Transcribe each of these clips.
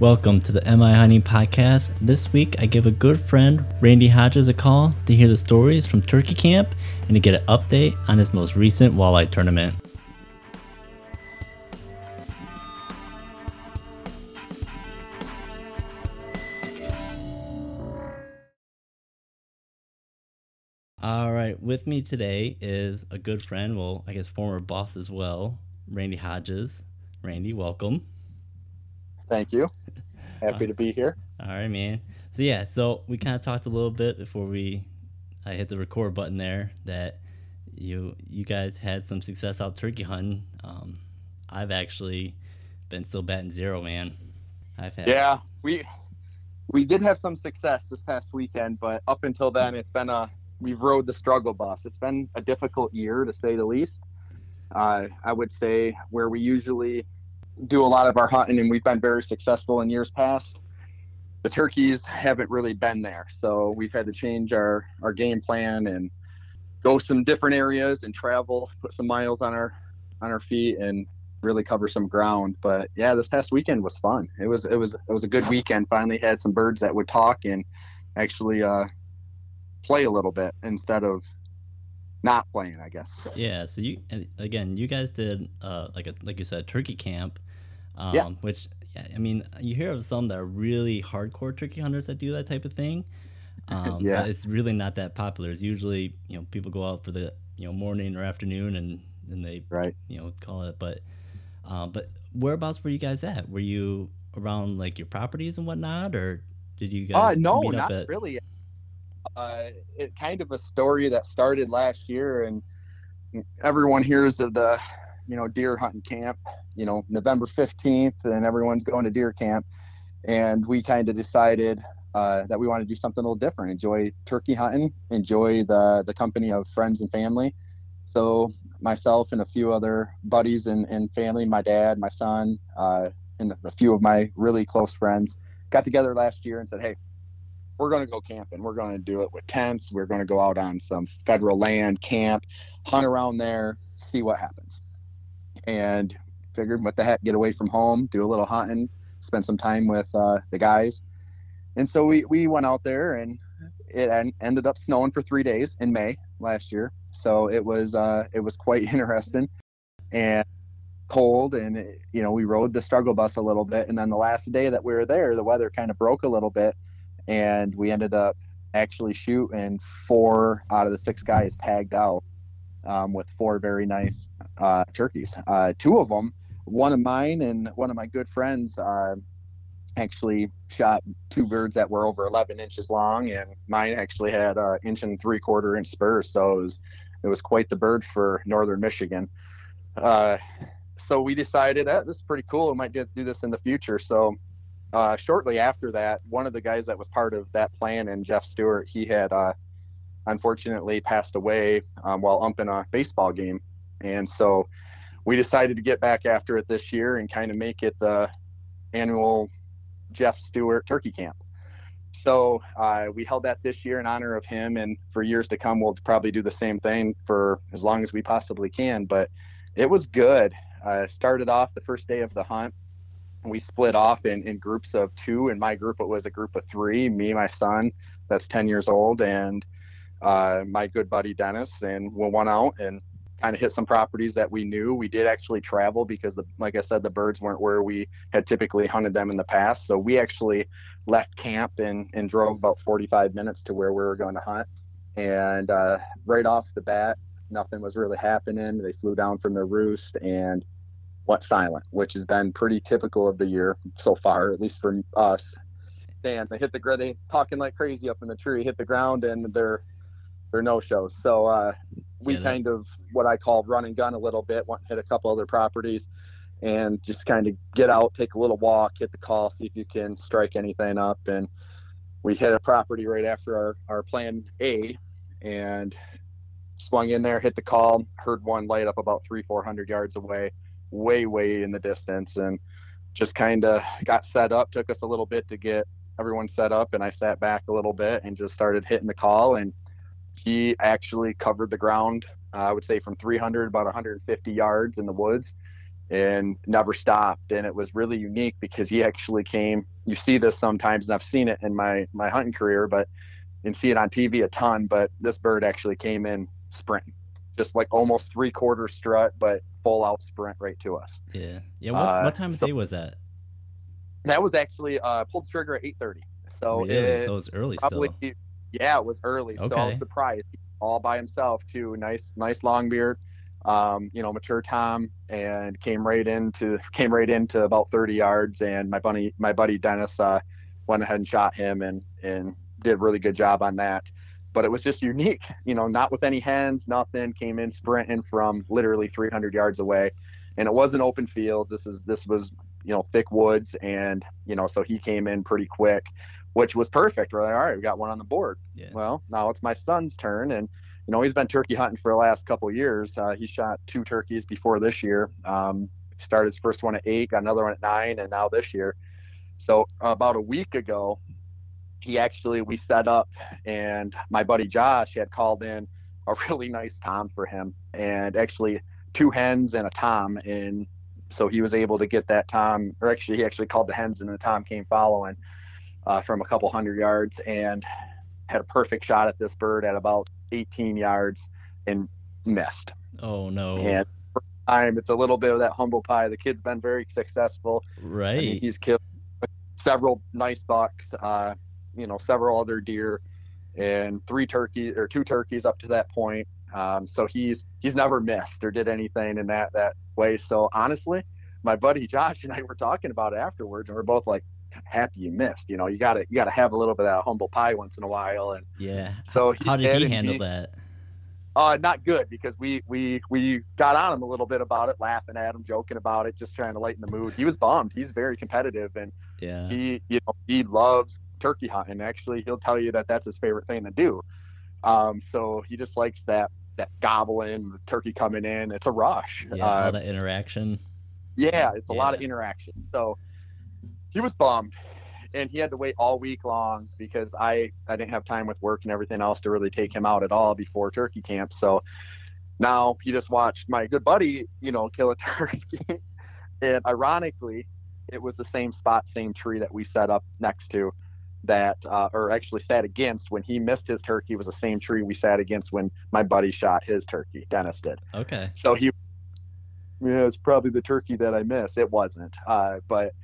Welcome to the MI Hunting Podcast. This week, I give a good friend, Randy Hodges, a call to hear the stories from Turkey Camp and to get an update on his most recent walleye tournament. All right, with me today is a good friend, well, I guess former boss as well, Randy Hodges. Randy, welcome. Thank you. Happy to be here. All right, man. So yeah, so we kind of talked a little bit before we I hit the record button there that you you guys had some success out turkey hunting. Um, I've actually been still batting zero, man. I've had yeah, we we did have some success this past weekend, but up until then, it's been a we've rode the struggle bus. It's been a difficult year to say the least. Uh, I would say where we usually do a lot of our hunting and we've been very successful in years past. The turkeys haven't really been there. So we've had to change our, our game plan and go some different areas and travel, put some miles on our on our feet and really cover some ground. But yeah, this past weekend was fun. It was it was it was a good weekend. Finally had some birds that would talk and actually uh, play a little bit instead of not playing, I guess. Yeah. So you again, you guys did uh, like a like you said, turkey camp, um, yeah. Which I mean, you hear of some that are really hardcore turkey hunters that do that type of thing. Um, yeah. But it's really not that popular. It's usually you know people go out for the you know morning or afternoon and then they right you know call it. But um, but whereabouts were you guys at? Were you around like your properties and whatnot, or did you guys? Uh, no, not at... really. Uh, it kind of a story that started last year, and everyone hears of the you know deer hunting camp you know november 15th and everyone's going to deer camp. And we kind of decided uh, that we want to do something a little different enjoy turkey hunting enjoy the the company of friends and family. So myself and a few other buddies and, and family my dad my son uh, and a few of my really close friends got together last year and said hey we're going to go camping. We're going to do it with tents. We're going to go out on some federal land camp hunt around there see what happens and figured what the heck get away from home do a little hunting spend some time with uh, the guys. And so we, we went out there and it en- ended up snowing for three days in may last year. So it was uh, it was quite interesting and cold and it, you know we rode the struggle bus a little bit. And then the last day that we were there the weather kind of broke a little bit and we ended up actually shooting four out of the six guys tagged out um, with four very nice uh, turkeys. Uh, two of them, one of mine and one of my good friends, uh, actually shot two birds that were over 11 inches long, and mine actually had an inch and three quarter inch spurs. So it was it was quite the bird for northern Michigan. Uh, so we decided that this is pretty cool. We might get do this in the future. So uh, shortly after that, one of the guys that was part of that plan and Jeff Stewart, he had uh, unfortunately passed away um, while umping a baseball game. And so we decided to get back after it this year and kind of make it the annual Jeff Stewart Turkey Camp. So uh, we held that this year in honor of him, and for years to come, we'll probably do the same thing for as long as we possibly can. But it was good. Uh, started off the first day of the hunt. We split off in, in groups of two. In my group, it was a group of three me, my son, that's 10 years old, and uh, my good buddy Dennis, and we went out and kind of hit some properties that we knew. We did actually travel because, the, like I said, the birds weren't where we had typically hunted them in the past. So we actually left camp and, and drove about 45 minutes to where we were going to hunt. And uh, right off the bat, nothing was really happening. They flew down from their roost and went silent, which has been pretty typical of the year so far, at least for us. And they hit the ground, they talking like crazy up in the tree, hit the ground, and they're they're no shows. So uh, we yeah, kind of what I call run and gun a little bit, went hit a couple other properties and just kind of get out, take a little walk, hit the call, see if you can strike anything up. And we hit a property right after our, our plan A and swung in there, hit the call, heard one light up about three, 400 yards away, way, way in the distance. And just kind of got set up. Took us a little bit to get everyone set up. And I sat back a little bit and just started hitting the call. And he actually covered the ground, uh, I would say from 300 about 150 yards in the woods and never stopped. And it was really unique because he actually came. You see this sometimes, and I've seen it in my my hunting career, but and see it on TV a ton. But this bird actually came in sprinting, just like almost three quarter strut, but full out sprint right to us. Yeah, yeah. What, uh, what time of so, day was that? That was actually uh, pulled the trigger at eight thirty. So really? it, so it was early probably, still. Yeah, it was early. Okay. So I was surprised. All by himself too. Nice, nice long beard um, you know, mature Tom, and came right into came right into about 30 yards. And my buddy, my buddy Dennis, uh, went ahead and shot him, and and did a really good job on that. But it was just unique, you know, not with any hens, nothing. Came in sprinting from literally 300 yards away, and it wasn't open fields. This is this was you know thick woods, and you know, so he came in pretty quick, which was perfect. We're like, all right, we got one on the board. Yeah. Well, now it's my son's turn, and you know, he's been turkey hunting for the last couple years. Uh, he shot two turkeys before this year. Um, started his first one at eight, got another one at nine, and now this year. So about a week ago, he actually we set up, and my buddy Josh had called in a really nice tom for him, and actually two hens and a tom, and so he was able to get that tom, or actually he actually called the hens, and the tom came following uh, from a couple hundred yards, and had a perfect shot at this bird at about 18 yards and missed. Oh no! And time, it's a little bit of that humble pie. The kid's been very successful. Right. I mean, he's killed several nice bucks. Uh, you know, several other deer, and three turkeys or two turkeys up to that point. Um, so he's he's never missed or did anything in that that way. So honestly, my buddy Josh and I were talking about it afterwards, and we're both like, happy you missed. You know, you gotta you gotta have a little bit of that humble pie once in a while. And yeah. So how did he handle he, that? Uh, not good because we we we got on him a little bit about it, laughing at him, joking about it, just trying to lighten the mood. He was bummed. He's very competitive, and yeah, he you know he loves turkey hunting. Actually, he'll tell you that that's his favorite thing to do. Um, so he just likes that that gobbling, the turkey coming in. It's a rush. Yeah, uh, all that interaction. Yeah, it's a yeah. lot of interaction. So he was bummed and he had to wait all week long because I I didn't have time with work and everything else to really take him out at all before turkey camp. So now he just watched my good buddy, you know, kill a turkey. and ironically, it was the same spot, same tree that we set up next to that uh, or actually sat against when he missed his turkey was the same tree we sat against when my buddy shot his turkey dennis did okay so he yeah it's probably the turkey that i missed it wasn't uh, but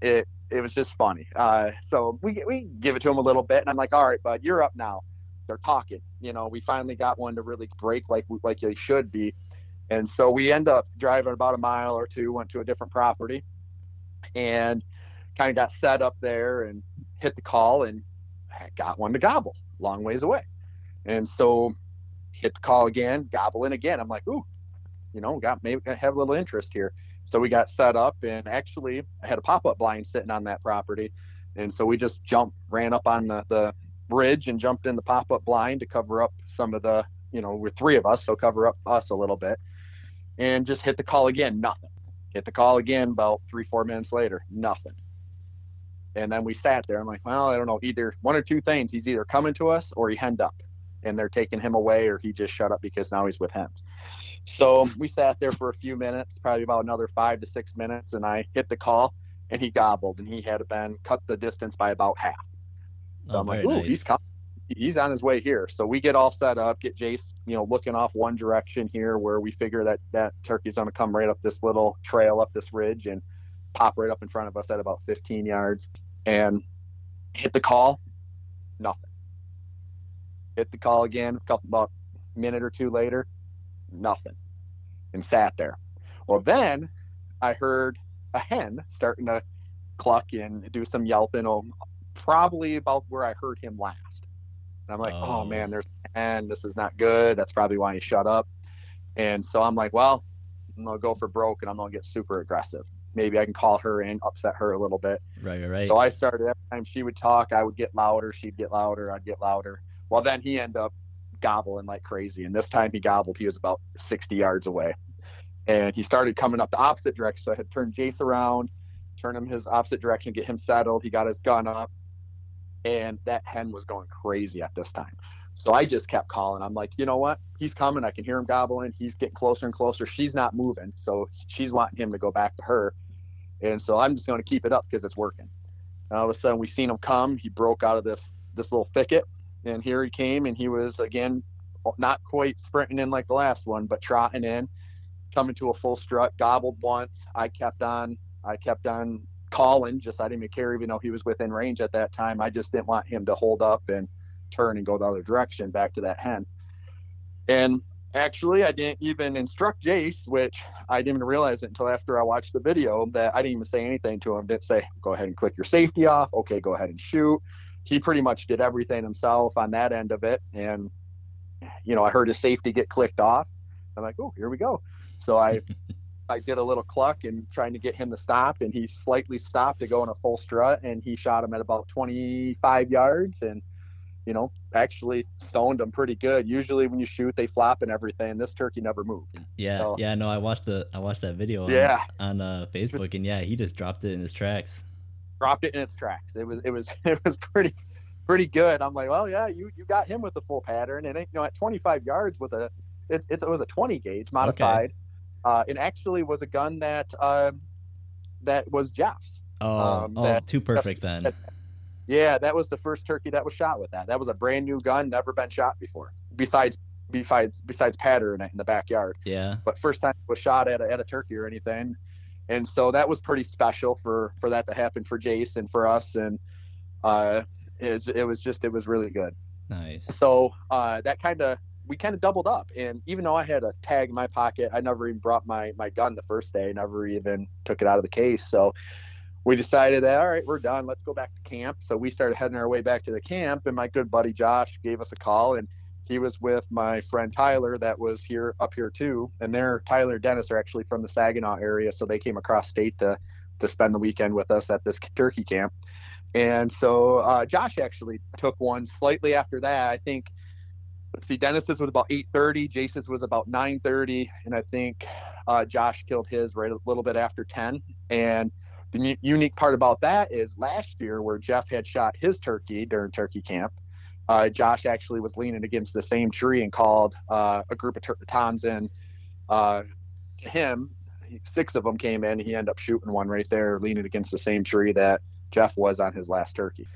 it it was just funny. Uh, so we we give it to him a little bit, and I'm like, all right, bud, you're up now. They're talking. You know, we finally got one to really break like like they should be, and so we end up driving about a mile or two, went to a different property, and kind of got set up there and hit the call and got one to gobble long ways away, and so hit the call again, gobbling again. I'm like, ooh, you know, got maybe have a little interest here. So we got set up, and actually, I had a pop up blind sitting on that property. And so we just jumped, ran up on the, the bridge and jumped in the pop up blind to cover up some of the, you know, we're three of us, so cover up us a little bit. And just hit the call again, nothing. Hit the call again about three, four minutes later, nothing. And then we sat there. I'm like, well, I don't know, either one or two things. He's either coming to us or he henned up and they're taking him away or he just shut up because now he's with hens. So we sat there for a few minutes, probably about another five to six minutes, and I hit the call, and he gobbled, and he had been cut the distance by about half. So oh, I'm like, ooh, nice. he's coming. He's on his way here. So we get all set up, get Jace, you know, looking off one direction here where we figure that that turkey's going to come right up this little trail up this ridge and pop right up in front of us at about 15 yards and hit the call. Nothing. Hit the call again, a couple about minute or two later nothing, and sat there. Well, then I heard a hen starting to cluck and do some yelping, um, probably about where I heard him last. And I'm like, oh, oh man, there's a hen. This is not good. That's probably why he shut up. And so I'm like, well, I'm gonna go for broke and I'm gonna get super aggressive. Maybe I can call her and upset her a little bit. Right, right. So I started every time she would talk, I would get louder, she'd get louder, I'd get louder. Well, then he ended up gobbling like crazy. And this time he gobbled, he was about 60 yards away. And he started coming up the opposite direction. So I had turned Jace around, turn him his opposite direction, get him settled. He got his gun up. And that hen was going crazy at this time. So I just kept calling. I'm like, you know what? He's coming. I can hear him gobbling. He's getting closer and closer. She's not moving. So she's wanting him to go back to her. And so I'm just going to keep it up because it's working. And all of a sudden, we seen him come. He broke out of this this little thicket, and here he came. And he was again not quite sprinting in like the last one, but trotting in, coming to a full strut. Gobbled once. I kept on. I kept on calling. Just I didn't even care, even though he was within range at that time. I just didn't want him to hold up and turn and go the other direction back to that hen. And actually, I didn't even instruct Jace, which I didn't even realize it until after I watched the video that I didn't even say anything to him. Didn't say, go ahead and click your safety off. Okay, go ahead and shoot. He pretty much did everything himself on that end of it. And, you know, I heard his safety get clicked off. I'm like, oh, here we go. So I I did a little cluck and trying to get him to stop, and he slightly stopped to go in a full strut, and he shot him at about 25 yards, and you know, actually stoned him pretty good. Usually when you shoot, they flop and everything. This turkey never moved. Yeah, so, yeah. No, I watched the I watched that video. Yeah. On, on uh, Facebook, and yeah, he just dropped it in his tracks. Dropped it in its tracks. It was it was it was pretty pretty good. I'm like, well, yeah, you you got him with the full pattern, and you know, at 25 yards with a it, it was a 20 gauge modified. Okay. Uh, it actually was a gun that uh, that was Jeff's. Oh, um, oh, too perfect then. That, yeah, that was the first turkey that was shot with that. That was a brand new gun, never been shot before. Besides, besides, besides pattern in the backyard. Yeah. But first time it was shot at a, at a turkey or anything, and so that was pretty special for for that to happen for Jace and for us, and uh, it, it was just it was really good. Nice. So uh, that kind of we kind of doubled up. And even though I had a tag in my pocket, I never even brought my my gun the first day. Never even took it out of the case. So we decided that all right, we're done. Let's go back to camp. So we started heading our way back to the camp, and my good buddy Josh gave us a call, and he was with my friend Tyler that was here up here too. And they're Tyler and Dennis are actually from the Saginaw area, so they came across state to to spend the weekend with us at this turkey camp. And so uh, Josh actually took one slightly after that. I think see, Dennis's was about 8:30, Jace's was about 9:30, and I think uh, Josh killed his right a little bit after 10. And the unique part about that is last year, where Jeff had shot his turkey during turkey camp, uh, Josh actually was leaning against the same tree and called uh, a group of toms in uh, to him. Six of them came in. He ended up shooting one right there, leaning against the same tree that Jeff was on his last turkey.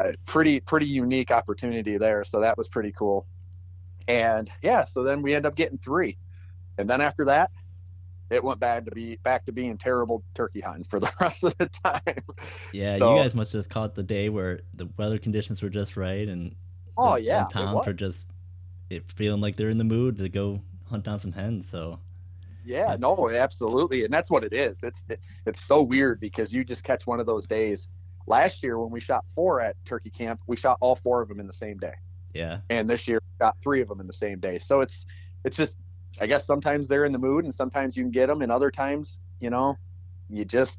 Uh, pretty pretty unique opportunity there. So that was pretty cool. And yeah, so then we end up getting three. And then after that, it went bad to be back to being terrible turkey hunting for the rest of the time. Yeah, so, you guys must just caught the day where the weather conditions were just right and oh the, yeah, toms for just it feeling like they're in the mood to go hunt down some hens. So yeah, no, absolutely, and that's what it is. It's it, it's so weird because you just catch one of those days. Last year when we shot four at turkey camp, we shot all four of them in the same day. Yeah. And this year got three of them in the same day. So it's it's just I guess sometimes they're in the mood and sometimes you can get them and other times, you know, you just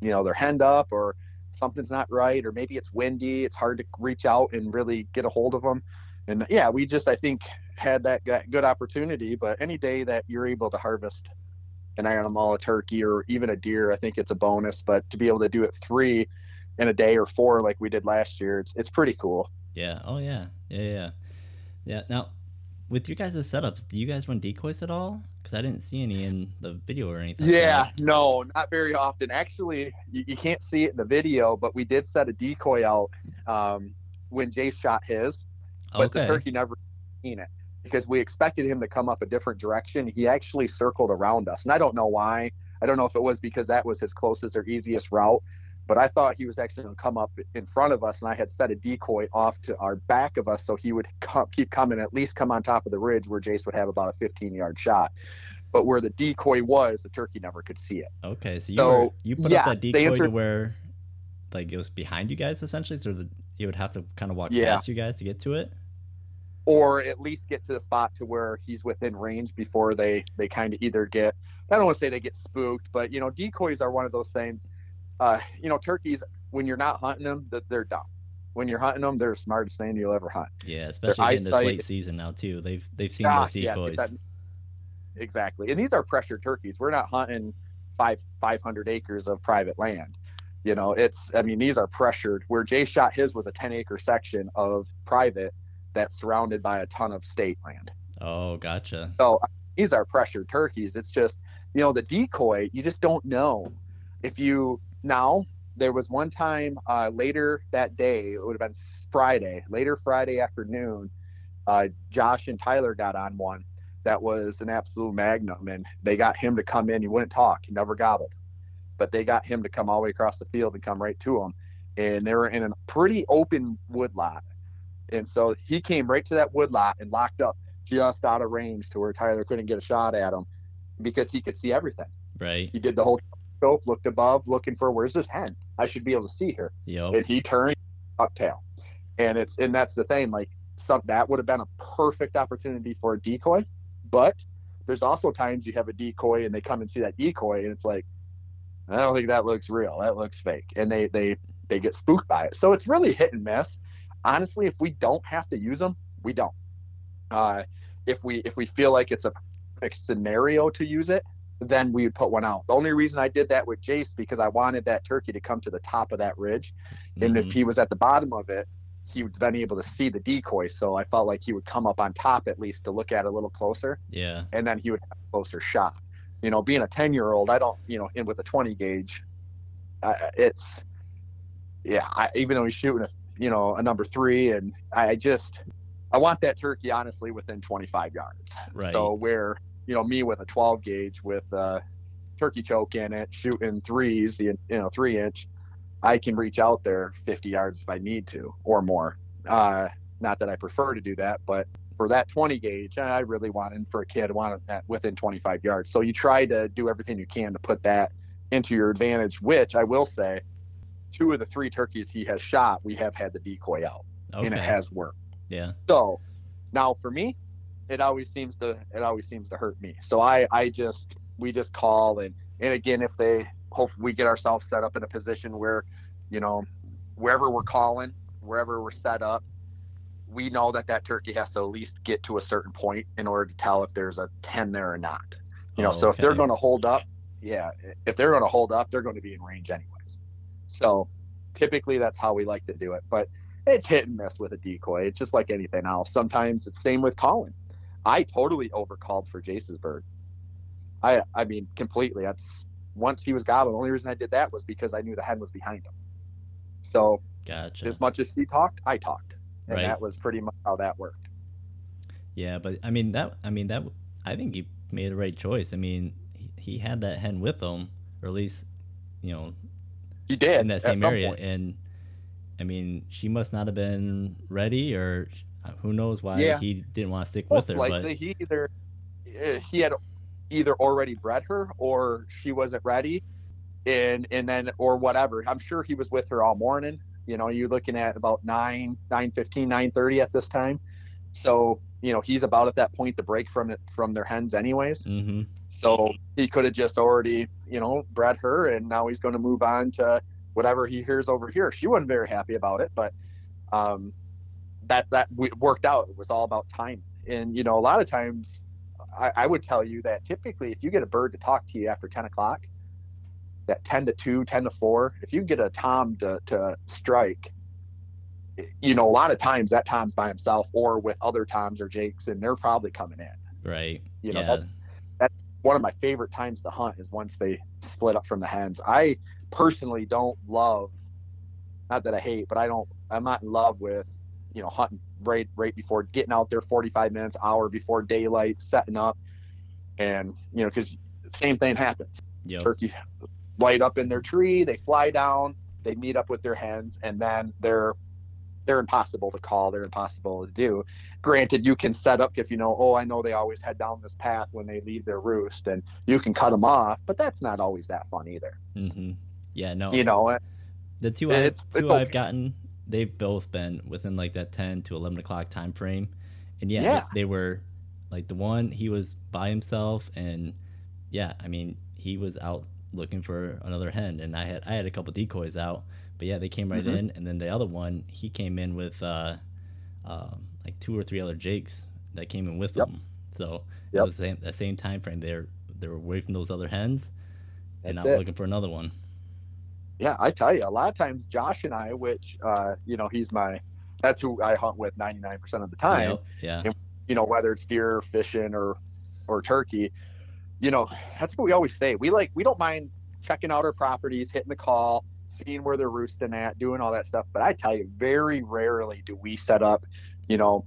you know, they're henned up or something's not right or maybe it's windy, it's hard to reach out and really get a hold of them. And yeah, we just I think had that, that good opportunity, but any day that you're able to harvest an animal, a turkey or even a deer, I think it's a bonus, but to be able to do it 3 in a day or 4 like we did last year, it's it's pretty cool. Yeah. Oh yeah. Yeah. Yeah. Yeah. Now, with your guys' setups, do you guys run decoys at all? Because I didn't see any in the video or anything. Yeah. Like no, not very often. Actually, you, you, can't see it in the video, but we did set a decoy out um, when Jay shot his, but okay. the turkey never seen it because we expected him to come up a different direction. He actually circled around us, and I don't know why. I don't know if it was because that was his closest or easiest route, but I thought he was actually going to come up in front of us, and I had set a decoy off to our back of us so he would come, keep coming, at least come on top of the ridge where Jace would have about a 15 yard shot. But where the decoy was, the turkey never could see it. Okay, so you so, were, you put yeah, up that decoy answered, to where, like, it was behind you guys essentially, so that you would have to kind of walk yeah. past you guys to get to it, or at least get to the spot to where he's within range before they they kind of either get. I don't want to say they get spooked, but you know, decoys are one of those things uh, you know, turkeys when you're not hunting them, that they're dumb. When you're hunting them, they're the smartest thing you'll ever hunt. Yeah, especially in this late season now too. They've they've seen gosh, those decoys. Yeah, that, exactly, and these are pressured turkeys. We're not hunting five five hundred acres of private land. You know, it's I mean these are pressured. Where Jay shot his was a ten acre section of private, that's surrounded by a ton of state land. Oh, gotcha. So these are pressured turkeys. It's just, you know, the decoy, you just don't know. If you now, there was one time uh, later that day, it would have been Friday, later Friday afternoon, uh, Josh and Tyler got on one that was an absolute magnum, and they got him to come in. He wouldn't talk, he never gobbled, but they got him to come all the way across the field and come right to him. And they were in a pretty open woodlot. And so he came right to that woodlot and locked up just out of range to where Tyler couldn't get a shot at him because he could see everything. Right. He did the whole looked above, looking for where's this hen? I should be able to see her. Yep. And he turned up tail. And it's and that's the thing, like some that would have been a perfect opportunity for a decoy, but there's also times you have a decoy and they come and see that decoy and it's like, I don't think that looks real. That looks fake. And they they they get spooked by it. So it's really hit and miss. Honestly, if we don't have to use them, we don't. Uh, if we if we feel like it's a perfect scenario to use it, then we would put one out. The only reason I did that with Jace because I wanted that turkey to come to the top of that ridge, and mm-hmm. if he was at the bottom of it, he would then be able to see the decoy. So I felt like he would come up on top at least to look at it a little closer. Yeah. And then he would have a closer shot. You know, being a ten year old, I don't, you know, in with a twenty gauge, I, it's, yeah. I, even though he's shooting a, you know, a number three, and I just, I want that turkey honestly within 25 yards. Right. So where you know me with a 12 gauge with a turkey choke in it, shooting threes, the you know, three inch, I can reach out there 50 yards if I need to or more. Uh, not that I prefer to do that, but for that 20 gauge, I really wanted for a kid, wanted that within 25 yards. So you try to do everything you can to put that into your advantage. Which I will say, two of the three turkeys he has shot, we have had the decoy out, okay. and it has worked. Yeah. So now for me, it always seems to it always seems to hurt me. So I I just we just call and and again if they hope we get ourselves set up in a position where you know wherever we're calling wherever we're set up we know that that turkey has to at least get to a certain point in order to tell if there's a 10 there or not you know oh, so if they're going to hold up yeah if they're going to hold up they're going to be in range anyways so typically that's how we like to do it but it's hit and miss with a decoy. It's just like anything else. Sometimes it's same with calling. I totally overcalled for Jace's bird. I I mean completely. That's once he was gobbling. The only reason I did that was because I knew the hen was behind him. So gotcha. As much as he talked, I talked, and right. that was pretty much how that worked. Yeah, but I mean that. I mean that. I think he made the right choice. I mean, he, he had that hen with him, or at least, you know, he did in that same area, point. and I mean, she must not have been ready, or who knows why yeah. he didn't want to stick Most with her. Likely, but he either eh, he had either already bred her, or she wasn't ready, and and then or whatever. I'm sure he was with her all morning. You know, you're looking at about nine, nine fifteen, nine thirty at this time. So you know he's about at that point to break from it from their hens, anyways. Mm-hmm. So he could have just already you know bred her, and now he's going to move on to whatever he hears over here. She wasn't very happy about it, but um, that that worked out. It was all about time. And you know, a lot of times, I, I, would tell you that typically, if you get a bird to talk to you after ten o'clock, that ten to two, 10 to four, if you get a tom to to strike, you know, a lot of times that tom's by himself or with other toms or jakes, and they're probably coming in. Right. You know, yeah. that's, that's one of my favorite times to hunt is once they split up from the hens. I personally don't love not that I hate, but I don't I'm not in love with, you know, hunting right right before getting out there 45 minutes, hour before daylight, setting up. And, you know, because same thing happens. Yep. Turkeys light up in their tree, they fly down, they meet up with their hens, and then they're they're impossible to call. They're impossible to do. Granted, you can set up if you know, oh, I know they always head down this path when they leave their roost, and you can cut them off, but that's not always that fun either. Mm-hmm. Yeah, no. You know, the two, I've, it's, two it's I've gotten, they've both been within like that 10 to 11 o'clock time frame. And yeah, yeah. They, they were like the one, he was by himself. And yeah, I mean, he was out looking for another hen. And I had, I had a couple decoys out. But yeah, they came right mm-hmm. in. And then the other one, he came in with uh, uh, like two or three other jakes that came in with yep. him. So yep. it was the same, that same time frame. They're, they were away from those other hens and That's out it. looking for another one yeah, I tell you, a lot of times Josh and I, which uh, you know, he's my that's who I hunt with 99% of the time. Yeah. And, you know, whether it's deer, fishing, or or turkey, you know, that's what we always say. We like we don't mind checking out our properties, hitting the call, seeing where they're roosting at, doing all that stuff. But I tell you, very rarely do we set up, you know,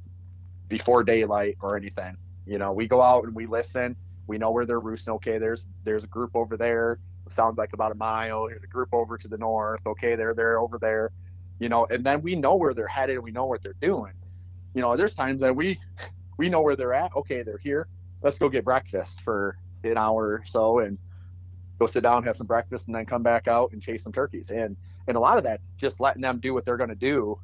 before daylight or anything. You know, we go out and we listen. We know where they're roosting. Okay, there's there's a group over there. Sounds like about a mile. There's a group over to the north. Okay, they're there over there. You know, and then we know where they're headed we know what they're doing. You know, there's times that we we know where they're at. Okay, they're here. Let's go get breakfast for an hour or so and go sit down, have some breakfast, and then come back out and chase some turkeys. And and a lot of that's just letting them do what they're going to do,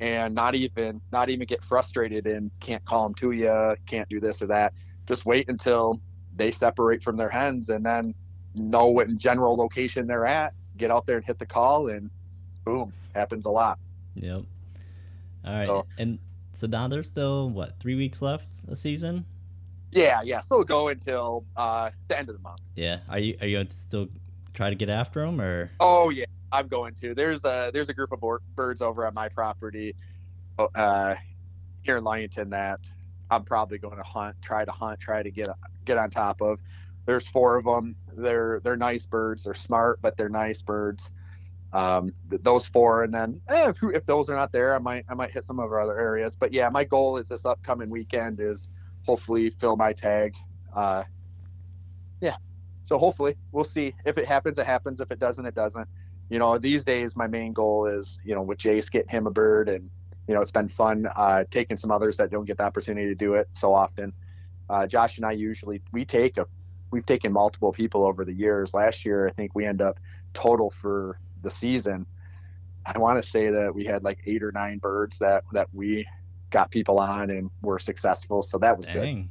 and not even not even get frustrated and can't call them to you, can't do this or that. Just wait until they separate from their hens, and then know what general location they're at. Get out there and hit the call, and boom, happens a lot. Yep. All right, so, and so now there's still what three weeks left a season. Yeah, yeah. Still go until uh, the end of the month. Yeah. Are you are you going to still try to get after them or? Oh yeah, I'm going to. There's a there's a group of birds over at my property, uh, here in Lyington that I'm probably going to hunt, try to hunt, try to get get on top of. There's four of them. They're they're nice birds. They're smart, but they're nice birds. Um, th- those four, and then eh, if, if those are not there, I might I might hit some of our other areas. But yeah, my goal is this upcoming weekend is hopefully fill my tag. Uh, yeah. So hopefully we'll see. If it happens, it happens. If it doesn't, it doesn't. You know, these days my main goal is, you know, with Jace getting him a bird and, you know, it's been fun uh, taking some others that don't get the opportunity to do it so often. Uh, Josh and I usually, we take a, we've taken multiple people over the years. Last year, I think we end up total for the season. I want to say that we had like eight or nine birds that, that we got people on and were successful. So that was Dang. good.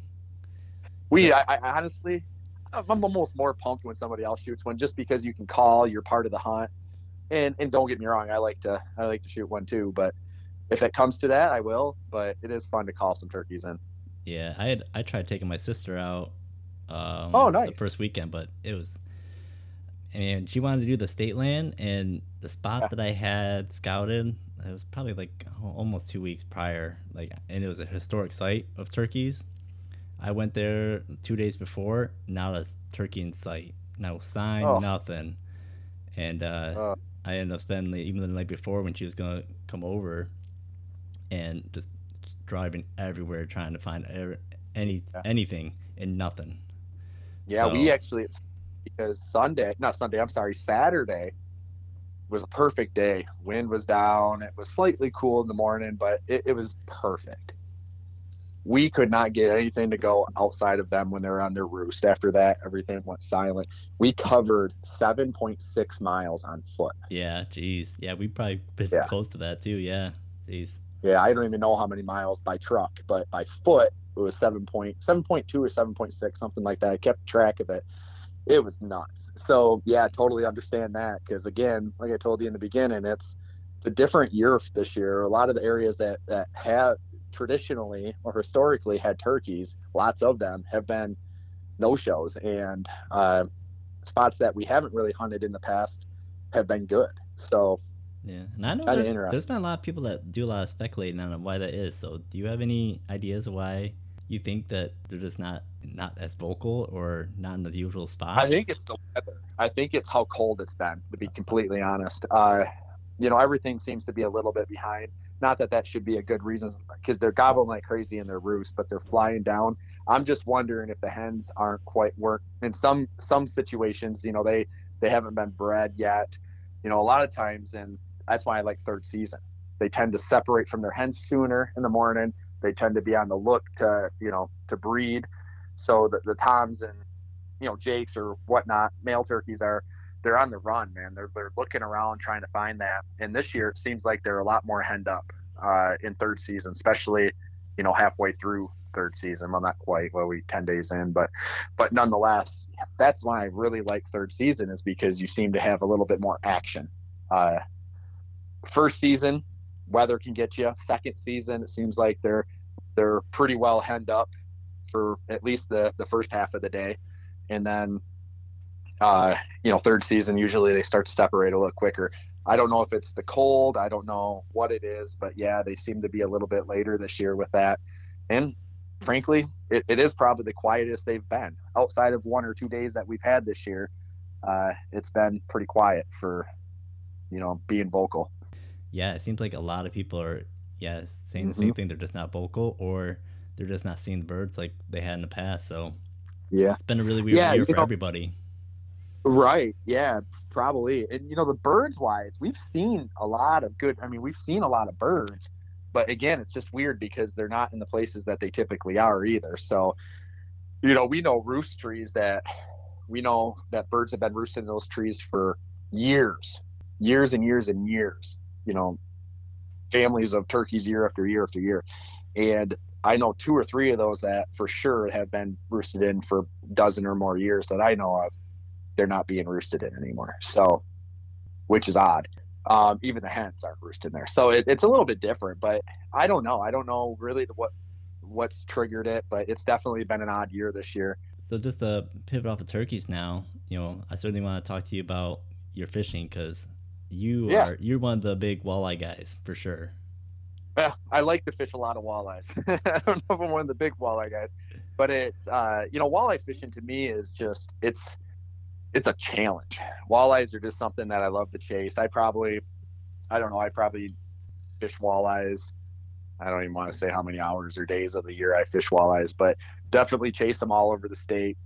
We, I, I, honestly, I'm almost more pumped when somebody else shoots one, just because you can call, you're part of the hunt. And and don't get me wrong, I like to I like to shoot one too. But if it comes to that, I will. But it is fun to call some turkeys in. Yeah, I had I tried taking my sister out. Um, oh, nice. The first weekend, but it was. Mean, she wanted to do the state land, and the spot yeah. that I had scouted it was probably like almost two weeks prior, like, and it was a historic site of turkeys. I went there two days before, not a turkey in sight, no sign, oh. nothing, and uh, oh. I ended up spending even the night before when she was gonna come over, and just driving everywhere trying to find any yeah. anything and nothing. Yeah, so, we actually it's because Sunday, not Sunday, I'm sorry, Saturday was a perfect day. Wind was down. It was slightly cool in the morning, but it, it was perfect. We could not get anything to go outside of them when they were on their roost. After that, everything went silent. We covered 7.6 miles on foot. Yeah, geez. Yeah, we probably yeah. close to that too. Yeah, geez. Yeah, I don't even know how many miles by truck, but by foot it was 7.7.2 or 7.6, something like that. I kept track of it it was nuts. So yeah, totally understand that because again, like I told you in the beginning, it's it's a different year this year. A lot of the areas that that have traditionally or historically had turkeys, lots of them have been no shows, and uh, spots that we haven't really hunted in the past have been good. So yeah, and I know there's, there's been a lot of people that do a lot of speculating on why that is. So do you have any ideas why you think that they're just not not as vocal or not in the usual spot? I think it's the weather. I think it's how cold it's been. To be completely honest, uh, you know, everything seems to be a little bit behind. Not that that should be a good reason, because they're gobbling like crazy in their roost, but they're flying down. I'm just wondering if the hens aren't quite work. In some some situations, you know, they they haven't been bred yet. You know, a lot of times, and that's why I like third season. They tend to separate from their hens sooner in the morning they tend to be on the look to you know to breed. So the, the toms and you know jakes or whatnot, male turkeys are they're on the run, man. They're they're looking around trying to find that. And this year it seems like they're a lot more henned up uh, in third season, especially you know halfway through third season. Well, not quite. Well, we ten days in, but but nonetheless, that's why I really like third season is because you seem to have a little bit more action. Uh, first season, weather can get you. Second season, it seems like they're they're pretty well henned up for at least the the first half of the day, and then uh, you know third season usually they start to separate a little quicker. I don't know if it's the cold. I don't know what it is, but yeah, they seem to be a little bit later this year with that. And frankly, it, it is probably the quietest they've been outside of one or two days that we've had this year. Uh, it's been pretty quiet for, you know, being vocal. Yeah, it seems like a lot of people are, yeah, saying the mm-hmm. same thing. They're just not vocal, or they're just not seeing the birds like they had in the past. So, yeah, it's been a really weird yeah, year for know, everybody. Right. Yeah, probably. And you know, the birds wise, we've seen a lot of good. I mean, we've seen a lot of birds, but again, it's just weird because they're not in the places that they typically are either. So, you know, we know roost trees that we know that birds have been roosting in those trees for years, years and years and years. You know, families of turkeys year after year after year. And I know two or three of those that for sure have been roosted in for a dozen or more years that I know of they're not being roosted in anymore. So, which is odd. Um, even the hens aren't roosted there, so it, it's a little bit different. But I don't know. I don't know really what what's triggered it, but it's definitely been an odd year this year. So just to pivot off of turkeys now, you know, I certainly want to talk to you about your fishing because you yeah. are you're one of the big walleye guys for sure. Yeah, I like to fish a lot of walleyes. I don't know if I'm one of the big walleye guys, but it's uh, you know, walleye fishing to me is just it's it's a challenge. Walleyes are just something that I love to chase. I probably, I don't know, I probably fish walleyes. I don't even want to say how many hours or days of the year I fish walleyes, but definitely chase them all over the state,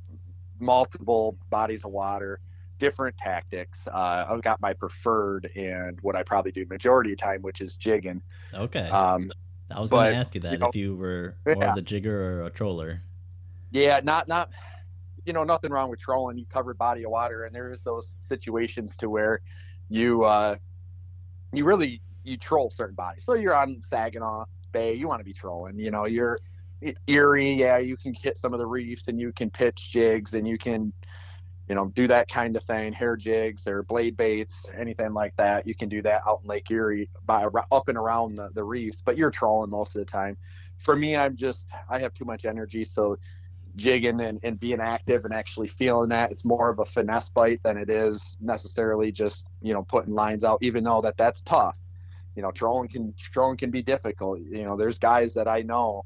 multiple bodies of water, different tactics. Uh, I've got my preferred and what I probably do majority of time, which is jigging. Okay. Um, I was going to ask you that you know, if you were more yeah. the jigger or a troller. Yeah, not not you know, nothing wrong with trolling. You covered body of water, and there is those situations to where you uh, you really you troll certain bodies. So you're on Saginaw Bay, you want to be trolling. You know, you're Erie, yeah, you can hit some of the reefs and you can pitch jigs and you can, you know, do that kind of thing, hair jigs or blade baits, anything like that. You can do that out in Lake Erie by up and around the, the reefs, but you're trolling most of the time. For me, I'm just I have too much energy, so jigging and, and being active and actually feeling that it's more of a finesse bite than it is necessarily just you know putting lines out even though that that's tough you know trolling can trolling can be difficult you know there's guys that i know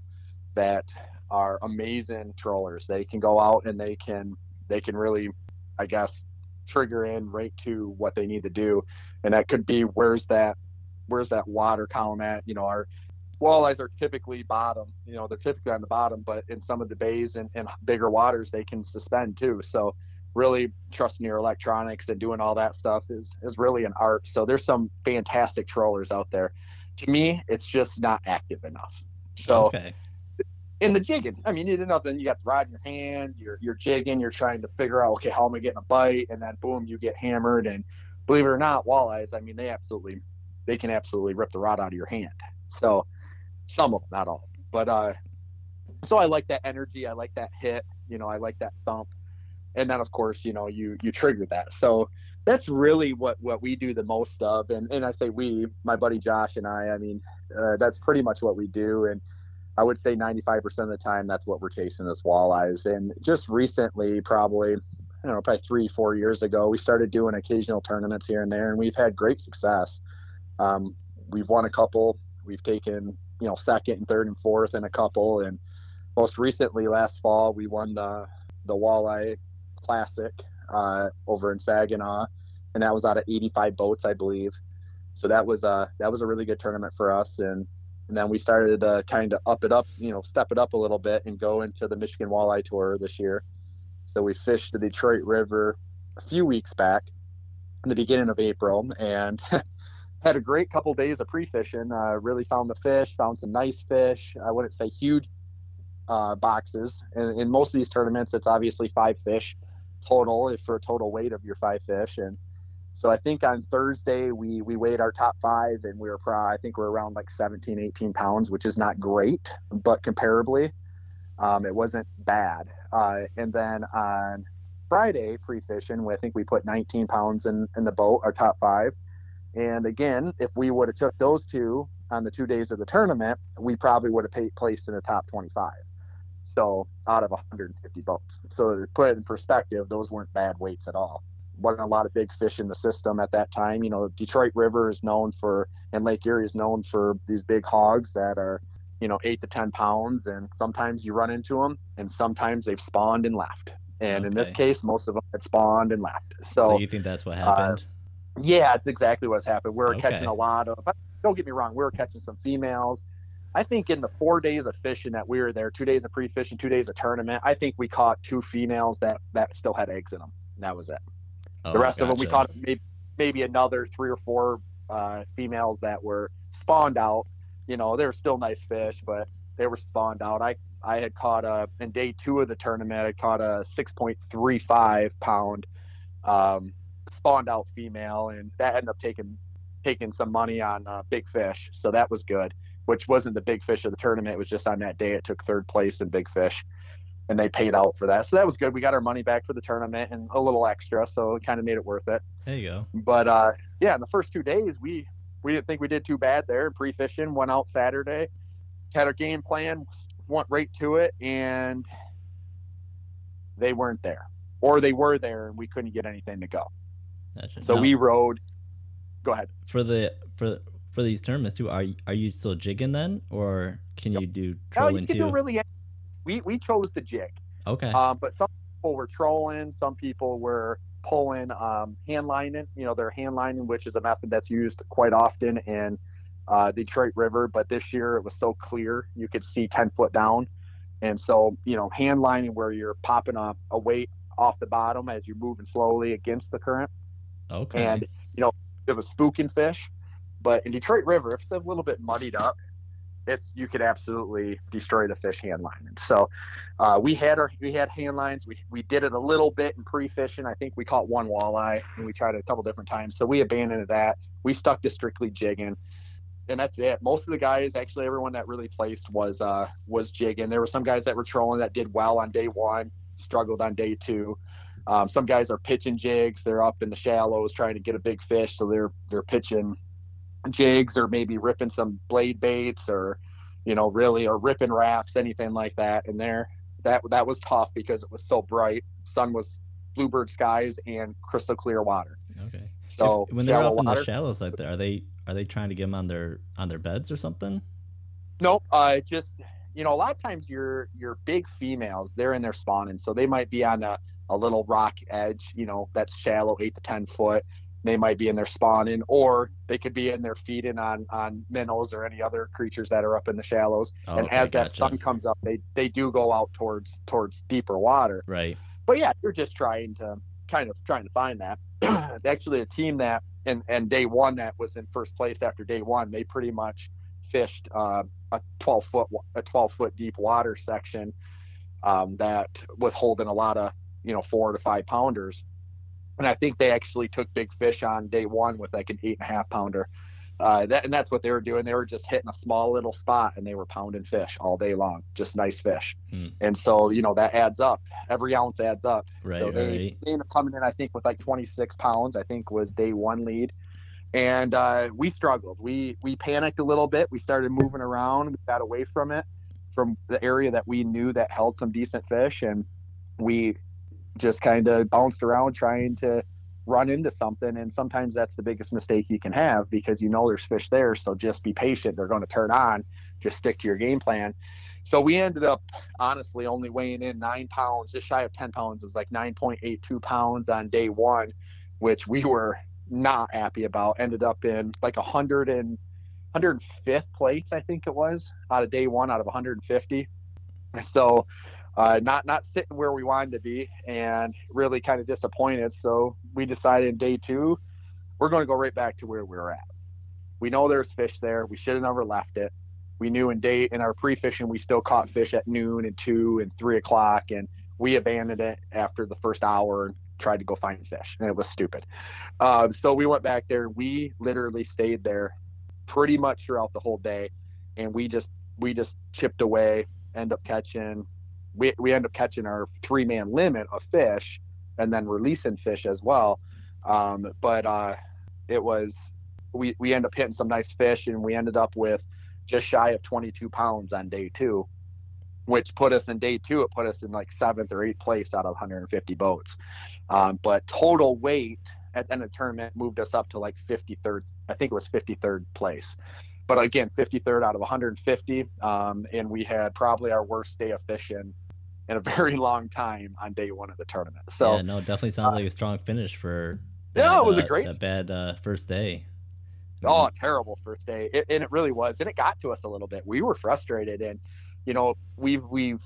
that are amazing trollers they can go out and they can they can really i guess trigger in right to what they need to do and that could be where's that where's that water column at you know our walleyes are typically bottom. You know, they're typically on the bottom, but in some of the bays and, and bigger waters, they can suspend too. So really trusting your electronics and doing all that stuff is is really an art. So there's some fantastic trollers out there. To me, it's just not active enough. So okay. In the jigging, I mean, you do nothing. You got the rod in your hand. You're you're jigging. You're trying to figure out, okay, how am I getting a bite? And then boom, you get hammered. And believe it or not, walleyes, I mean, they absolutely they can absolutely rip the rod out of your hand. So some of them, not all. But uh, so I like that energy. I like that hit. You know, I like that thump. And then of course, you know, you you trigger that. So that's really what what we do the most of. And and I say we, my buddy Josh and I. I mean, uh, that's pretty much what we do. And I would say 95% of the time, that's what we're chasing as walleyes. And just recently, probably I don't know, probably three, four years ago, we started doing occasional tournaments here and there, and we've had great success. Um, we've won a couple. We've taken you know second and third and fourth in a couple and most recently last fall we won the the walleye classic uh, over in saginaw and that was out of 85 boats i believe so that was a that was a really good tournament for us and and then we started to kind of up it up you know step it up a little bit and go into the michigan walleye tour this year so we fished the detroit river a few weeks back in the beginning of april and had a great couple days of pre-fishing. Uh, really found the fish, found some nice fish. I wouldn't say huge uh, boxes. And in most of these tournaments, it's obviously five fish total for a total weight of your five fish. And so I think on Thursday we we weighed our top five, and we were probably I think we're around like 17, 18 pounds, which is not great, but comparably, um, it wasn't bad. Uh, and then on Friday pre-fishing, we I think we put 19 pounds in in the boat, our top five and again, if we would have took those two on the two days of the tournament, we probably would have placed in the top 25. So out of 150 boats. So to put it in perspective, those weren't bad weights at all. Wasn't a lot of big fish in the system at that time. You know, Detroit River is known for, and Lake Erie is known for these big hogs that are, you know, eight to 10 pounds. And sometimes you run into them and sometimes they've spawned and left. And okay. in this case, most of them had spawned and left. So, so you think that's what happened? Uh, yeah, it's exactly what's happened. We are okay. catching a lot of, don't get me wrong, we were catching some females. I think in the four days of fishing that we were there, two days of pre-fishing, two days of tournament, I think we caught two females that that still had eggs in them. And that was it. Oh, the rest gotcha. of them, we caught maybe, maybe another three or four uh, females that were spawned out. You know, they were still nice fish, but they were spawned out. I I had caught a in day two of the tournament. I caught a 6.35 pound um, spawned out female, and that ended up taking taking some money on uh, big fish. So that was good which wasn't the big fish of the tournament. It was just on that day it took third place in big fish, and they paid out for that. So that was good. We got our money back for the tournament and a little extra, so it kind of made it worth it. There you go. But uh, yeah, in the first two days, we we didn't think we did too bad there. Pre fishing went out Saturday, had our game plan, went right to it, and they weren't there, or they were there and we couldn't get anything to go. Gotcha. So no. we rode. Go ahead. For the for for these tournaments too, are are you still jigging then, or can yep. you do trolling no, you can too? Do really, we we chose the jig. Okay. Um, but some people were trolling. Some people were pulling um, hand lining. You know, they're hand lining, which is a method that's used quite often in uh, Detroit River. But this year it was so clear you could see ten foot down, and so you know, hand lining where you're popping a, a weight off the bottom as you're moving slowly against the current. Okay. And you know, it was spooking fish. But in Detroit River, if it's a little bit muddied up, it's you could absolutely destroy the fish hand line. And so uh, we had our we had hand lines. We we did it a little bit in pre-fishing. I think we caught one walleye and we tried it a couple different times. So we abandoned that. We stuck to strictly jigging. And that's it. Most of the guys, actually everyone that really placed was uh was jigging. There were some guys that were trolling that did well on day one, struggled on day two. Um, some guys are pitching jigs. They're up in the shallows trying to get a big fish, so they're they're pitching jigs or maybe ripping some blade baits or you know really or ripping raps anything like that and there. That that was tough because it was so bright. Sun was bluebird skies and crystal clear water. Okay. So if, when they're up water, in the shallows like that are they are they trying to get them on their on their beds or something? Nope uh just you know a lot of times your your big females they're in their spawning so they might be on a, a little rock edge you know that's shallow eight to ten foot they might be in there spawning, or they could be in there feeding on on minnows or any other creatures that are up in the shallows. Oh, and okay, as that sun comes up, they they do go out towards towards deeper water. Right. But yeah, you're just trying to kind of trying to find that. Actually, a team that and and day one that was in first place after day one, they pretty much fished uh, a 12 foot a 12 foot deep water section um, that was holding a lot of you know four to five pounders and I think they actually took big fish on day one with like an eight and a half pounder. Uh, that, and that's what they were doing. They were just hitting a small little spot and they were pounding fish all day long, just nice fish. Hmm. And so, you know, that adds up. Every ounce adds up. Right, so they, right. they ended up coming in, I think, with like 26 pounds, I think was day one lead. And uh, we struggled. We we panicked a little bit. We started moving around. We got away from it, from the area that we knew that held some decent fish. And we just kind of bounced around trying to run into something and sometimes that's the biggest mistake you can have because you know there's fish there so just be patient. They're going to turn on. Just stick to your game plan. So we ended up honestly only weighing in nine pounds just shy of 10 pounds. It was like 9.82 pounds on day one which we were not happy about. Ended up in like a hundred and 105th place i think it was out of day one out of 150 so uh, not not sitting where we wanted to be, and really kind of disappointed. So we decided in day two, we're going to go right back to where we were at. We know there's fish there. We should have never left it. We knew in day in our pre-fishing we still caught fish at noon and two and three o'clock, and we abandoned it after the first hour and tried to go find fish, and it was stupid. Um, so we went back there. We literally stayed there pretty much throughout the whole day, and we just we just chipped away, end up catching we, we end up catching our three man limit of fish and then releasing fish as well. Um, but uh, it was, we, we end up hitting some nice fish and we ended up with just shy of 22 pounds on day two. which put us in day two. It put us in like seventh or eighth place out of 150 boats. Um, but total weight at the end of the tournament moved us up to like 53rd. I think it was 53rd place. But again, 53rd out of 150. Um, and we had probably our worst day of fishing in a very long time on day one of the tournament. So yeah, no, it definitely sounds uh, like a strong finish for. That, yeah, it was uh, a great, a bad uh, first day. Oh, terrible first day, it, and it really was, and it got to us a little bit. We were frustrated, and you know, we've we've,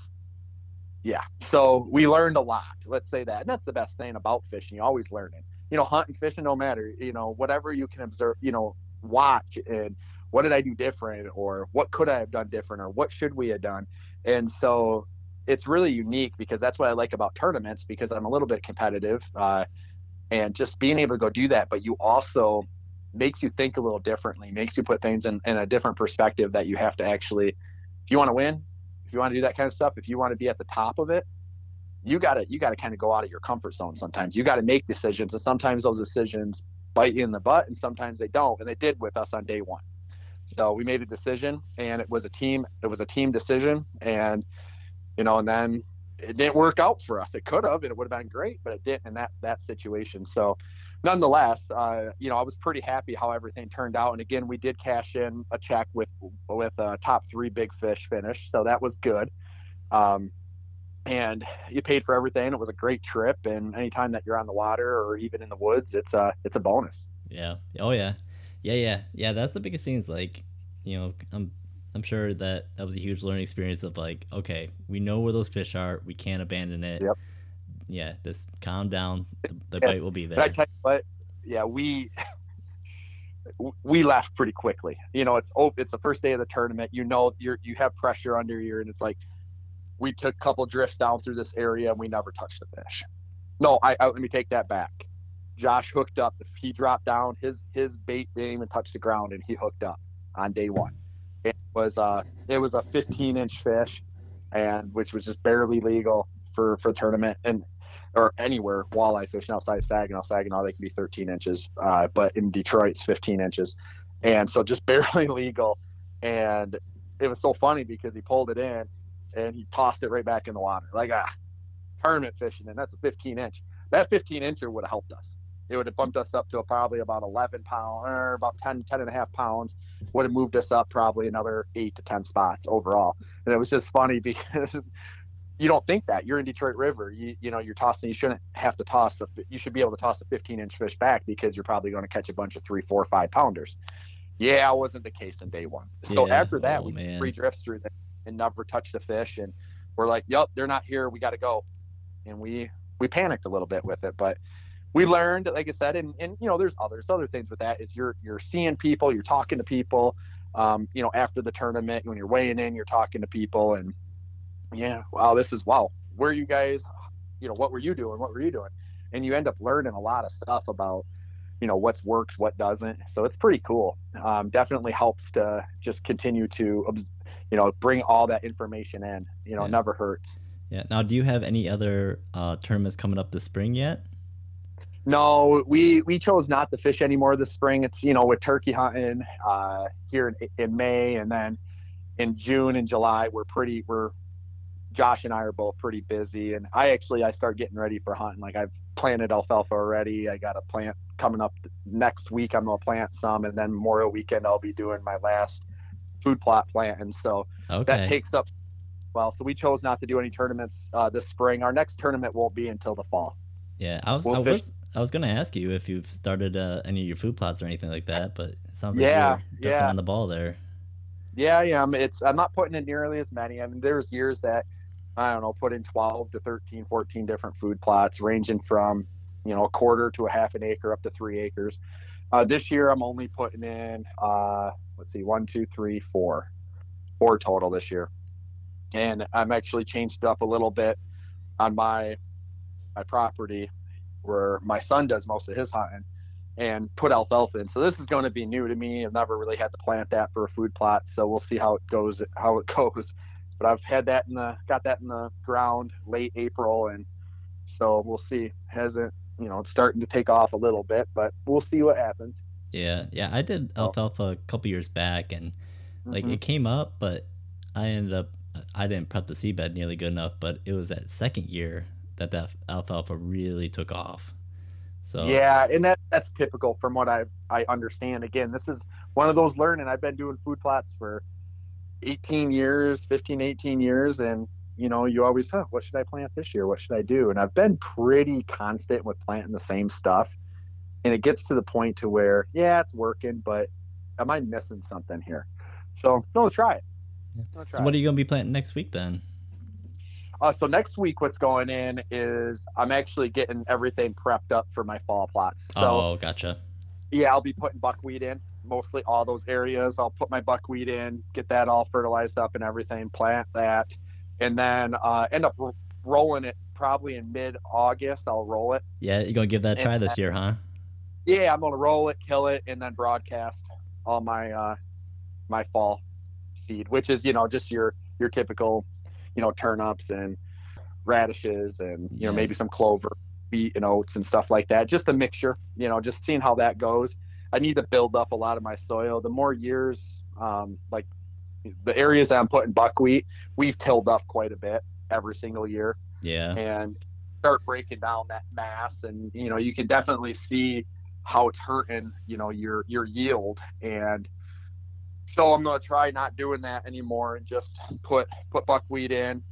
yeah. So we learned a lot. Let's say that, and that's the best thing about fishing. You always learning. You know, hunting, fishing, no matter. You know, whatever you can observe. You know, watch and what did I do different, or what could I have done different, or what should we have done, and so it's really unique because that's what I like about tournaments because I'm a little bit competitive uh, and just being able to go do that. But you also makes you think a little differently, makes you put things in, in a different perspective that you have to actually, if you want to win, if you want to do that kind of stuff, if you want to be at the top of it, you gotta you gotta kind of go out of your comfort zone sometimes. You gotta make decisions, and sometimes those decisions bite you in the butt, and sometimes they don't. And they did with us on day one. So we made a decision, and it was a team. It was a team decision, and you know, and then it didn't work out for us. It could have, and it would have been great, but it didn't in that that situation. So, nonetheless, uh, you know, I was pretty happy how everything turned out. And again, we did cash in a check with with a top three big fish finish, so that was good. Um, and you paid for everything. It was a great trip, and anytime that you're on the water or even in the woods, it's a it's a bonus. Yeah. Oh yeah. Yeah yeah yeah. That's the biggest thing. Is like, you know, I'm I'm sure that that was a huge learning experience of like, okay, we know where those fish are. We can't abandon it. Yep. Yeah, just calm down. The, the yeah. bite will be there. But I tell you what, yeah, we we left pretty quickly. You know, it's oh, it's the first day of the tournament. You know, you're you have pressure under you, and it's like we took a couple drifts down through this area and we never touched the fish. No, I, I let me take that back. Josh hooked up. He dropped down, his his bait didn't even touch the ground, and he hooked up on day one. Was uh it was a 15 inch fish, and which was just barely legal for for tournament and or anywhere walleye fishing outside Saginaw. Saginaw they can be 13 inches, uh, but in Detroit it's 15 inches, and so just barely legal. And it was so funny because he pulled it in and he tossed it right back in the water like ah tournament fishing, and that's a 15 inch. That 15 incher would have helped us it would have bumped us up to probably about 11 pounds or about 10 10 and a half pounds would have moved us up probably another eight to 10 spots overall. And it was just funny because you don't think that. You're in detroit river. You, you know you're tossing you shouldn't have to toss the you should be able to toss a 15 inch fish back because you're probably going to catch a bunch of three four five pounders. Yeah it wasn't the case in day one. So yeah. after that oh, we man. three drifts through there and never touched the fish and we're like yep they're not here. We got to go. And we we panicked a little bit with it but we learned, like I said, and, and you know, there's others other things with that is you're you're seeing people, you're talking to people. Um, you know, after the tournament, when you're weighing in, you're talking to people, and yeah, wow, this is wow. Where are you guys? You know, what were you doing? What were you doing? And you end up learning a lot of stuff about you know what's worked what doesn't so it's pretty cool um, definitely helps to just continue to you know bring all that information in you know yeah. it never hurts yeah now do you have any other uh, tournaments coming up this spring yet no, we we chose not to fish anymore this spring. It's you know with turkey hunting uh, here in, in May, and then in June and July we're pretty we're Josh and I are both pretty busy, and I actually I start getting ready for hunting. Like I've planted alfalfa already. I got a plant coming up next week. I'm gonna plant some, and then Memorial Weekend I'll be doing my last food plot plant, and so okay. that takes up well. So we chose not to do any tournaments uh, this spring. Our next tournament won't be until the fall. Yeah, I was, we'll I was I was gonna ask you if you've started uh, any of your food plots or anything like that, but it sounds like yeah, you're yeah. on the ball there. Yeah, yeah. I am. It's I'm not putting in nearly as many. I mean, there's years that I don't know, put in 12 to 13, 14 different food plots, ranging from you know a quarter to a half an acre up to three acres. Uh, this year, I'm only putting in uh, let's see, one, two, three, four, four total this year, and I'm actually changed up a little bit on my my property where my son does most of his hunting and put alfalfa in. So this is going to be new to me. I've never really had to plant that for a food plot, so we'll see how it goes. How it goes. But I've had that in the got that in the ground late April, and so we'll see. Hasn't you know it's starting to take off a little bit, but we'll see what happens. Yeah, yeah. I did alfalfa a couple years back, and like mm-hmm. it came up, but I ended up I didn't prep the seedbed nearly good enough, but it was that second year that that alfalfa really took off. So yeah, and that that's typical from what I I understand. Again, this is one of those learning. I've been doing food plots for 18 years, 15, 18 years, and you know, you always, huh, what should I plant this year? What should I do? And I've been pretty constant with planting the same stuff. And it gets to the point to where, yeah, it's working, but am I missing something here? So no, try it. Try so what are you going to be planting next week then? Uh, so next week, what's going in is I'm actually getting everything prepped up for my fall plots. So, oh, gotcha. Yeah, I'll be putting buckwheat in mostly all those areas. I'll put my buckwheat in, get that all fertilized up and everything, plant that, and then uh, end up r- rolling it probably in mid August. I'll roll it. Yeah, you're gonna give that a try and, this year, huh? Yeah, I'm gonna roll it, kill it, and then broadcast all my uh, my fall seed, which is you know just your your typical, you know, turnips and radishes and you yeah. know maybe some clover, beet and oats and stuff like that. Just a mixture, you know, just seeing how that goes. I need to build up a lot of my soil. The more years, um, like the areas I'm putting buckwheat, we've tilled up quite a bit every single year. Yeah. And start breaking down that mass, and you know, you can definitely see how it's hurting, you know, your your yield. And so I'm gonna try not doing that anymore and just put put buckwheat in,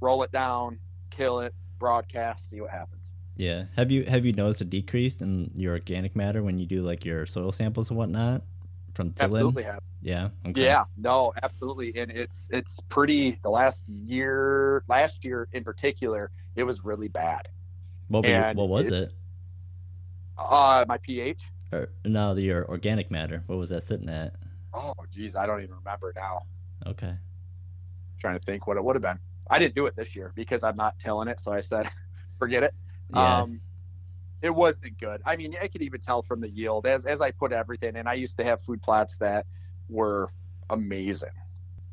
roll it down, kill it, broadcast, see what happens. Yeah. Have you have you noticed a decrease in your organic matter when you do like your soil samples and whatnot from tilling? Absolutely have. Yeah. Okay. Yeah. No, absolutely. And it's it's pretty. The last year, last year in particular, it was really bad. What, what was it, it? Uh, my pH. Or, no, your organic matter. What was that sitting at? Oh, geez, I don't even remember now. Okay. trying to think what it would have been. I didn't do it this year because I'm not tilling it, so I said, forget it. Yeah. Um, it wasn't good. I mean, I could even tell from the yield as as I put everything. And I used to have food plots that were amazing,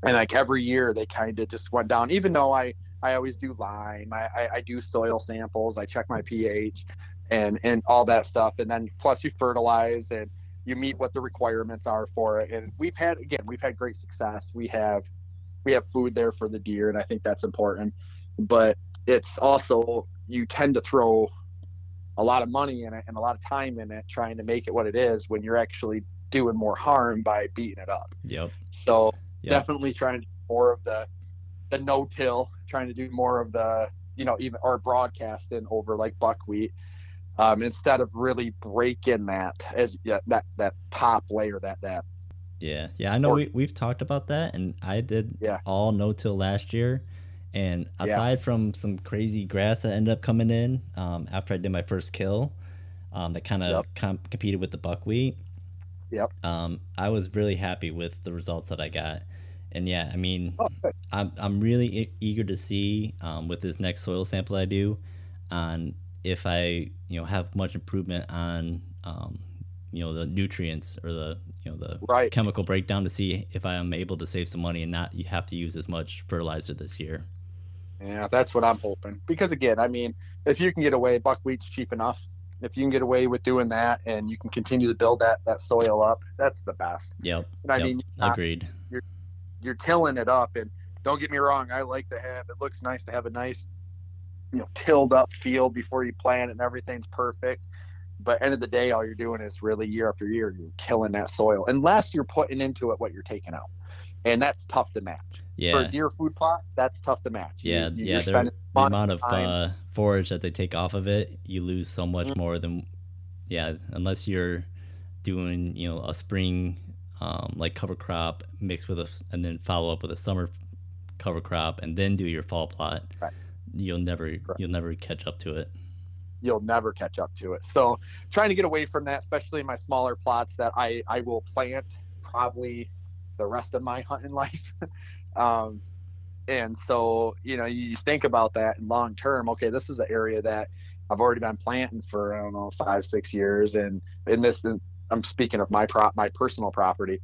and like every year they kind of just went down. Even though I I always do lime, I, I, I do soil samples, I check my pH, and and all that stuff, and then plus you fertilize and you meet what the requirements are for it. And we've had again, we've had great success. We have we have food there for the deer, and I think that's important. But it's also you tend to throw a lot of money in it and a lot of time in it trying to make it what it is when you're actually doing more harm by beating it up. Yep. So yep. definitely trying to do more of the the no till, trying to do more of the you know even or broadcasting over like buckwheat um, instead of really breaking that as yeah, that that top layer that that. Yeah, yeah, I know or, we we've talked about that, and I did yeah. all no till last year and aside yeah. from some crazy grass that ended up coming in um, after I did my first kill, um, that kind of yep. com- competed with the buckwheat. Yep. Um, I was really happy with the results that I got, and yeah, I mean, oh, I'm I'm really e- eager to see um, with this next soil sample I do, on if I you know have much improvement on um, you know the nutrients or the you know the right. chemical breakdown to see if I am able to save some money and not you have to use as much fertilizer this year. Yeah, that's what I'm hoping. Because again, I mean, if you can get away, buckwheat's cheap enough. If you can get away with doing that, and you can continue to build that that soil up, that's the best. Yep. And I yep. mean, agreed. You're you're tilling it up, and don't get me wrong, I like to have. It looks nice to have a nice, you know, tilled up field before you plant and everything's perfect. But end of the day, all you're doing is really year after year, you're killing that soil, unless you're putting into it what you're taking out, and that's tough to match yeah. for a deer food plot, that's tough to match. Yeah, you, yeah. The amount of uh, forage that they take off of it, you lose so much mm-hmm. more than, yeah, unless you're doing you know a spring um, like cover crop mixed with a and then follow up with a summer cover crop and then do your fall plot. Right. You'll never right. you'll never catch up to it. You'll never catch up to it. So trying to get away from that, especially in my smaller plots that I I will plant probably the rest of my hunting life. Um, and so, you know, you think about that in long term. Okay, this is an area that I've already been planting for I don't know five, six years, and in this, I'm speaking of my prop, my personal property,